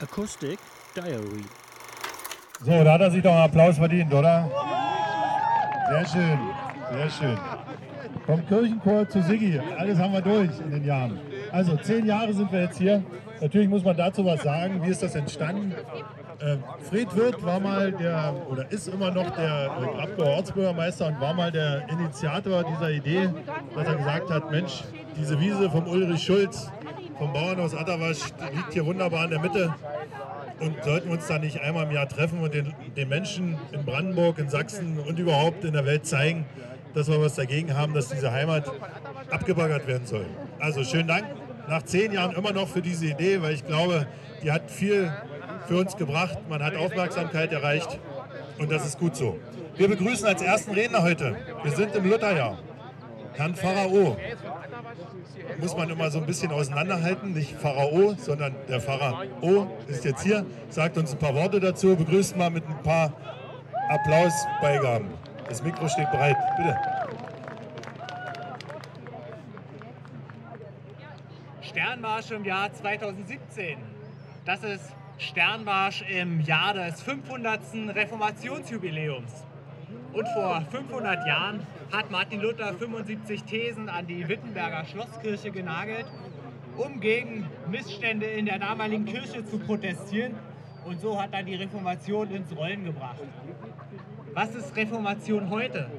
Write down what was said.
Acoustic Diary. So, da hat er sich doch einen Applaus verdient, oder? Sehr schön, sehr schön. Vom Kirchenchor zu Siggi, alles haben wir durch in den Jahren. Also zehn Jahre sind wir jetzt hier. Natürlich muss man dazu was sagen. Wie ist das entstanden? Äh, Fred Wirth war mal der, oder ist immer noch der äh, Grabgauer Ortsbürgermeister und war mal der Initiator dieser Idee, dass er gesagt hat, Mensch, diese Wiese vom Ulrich Schulz, vom Bauernhaus Atterwasch, liegt hier wunderbar in der Mitte. Und sollten wir uns da nicht einmal im Jahr treffen und den, den Menschen in Brandenburg, in Sachsen und überhaupt in der Welt zeigen, dass wir was dagegen haben, dass diese Heimat abgebaggert werden soll. Also schönen Dank nach zehn Jahren immer noch für diese Idee, weil ich glaube, die hat viel für uns gebracht. Man hat Aufmerksamkeit erreicht und das ist gut so. Wir begrüßen als ersten Redner heute, wir sind im Lutherjahr, Herrn Pharao. Muss man immer so ein bisschen auseinanderhalten, nicht Pharao, sondern der Pharao ist jetzt hier, sagt uns ein paar Worte dazu, begrüßt mal mit ein paar Applausbeigaben. Das Mikro steht bereit, bitte. Sternmarsch im Jahr 2017. Das ist Sternmarsch im Jahr des 500. Reformationsjubiläums. Und vor 500 Jahren hat Martin Luther 75 Thesen an die Wittenberger Schlosskirche genagelt, um gegen Missstände in der damaligen Kirche zu protestieren. Und so hat er die Reformation ins Rollen gebracht. Was ist Reformation heute?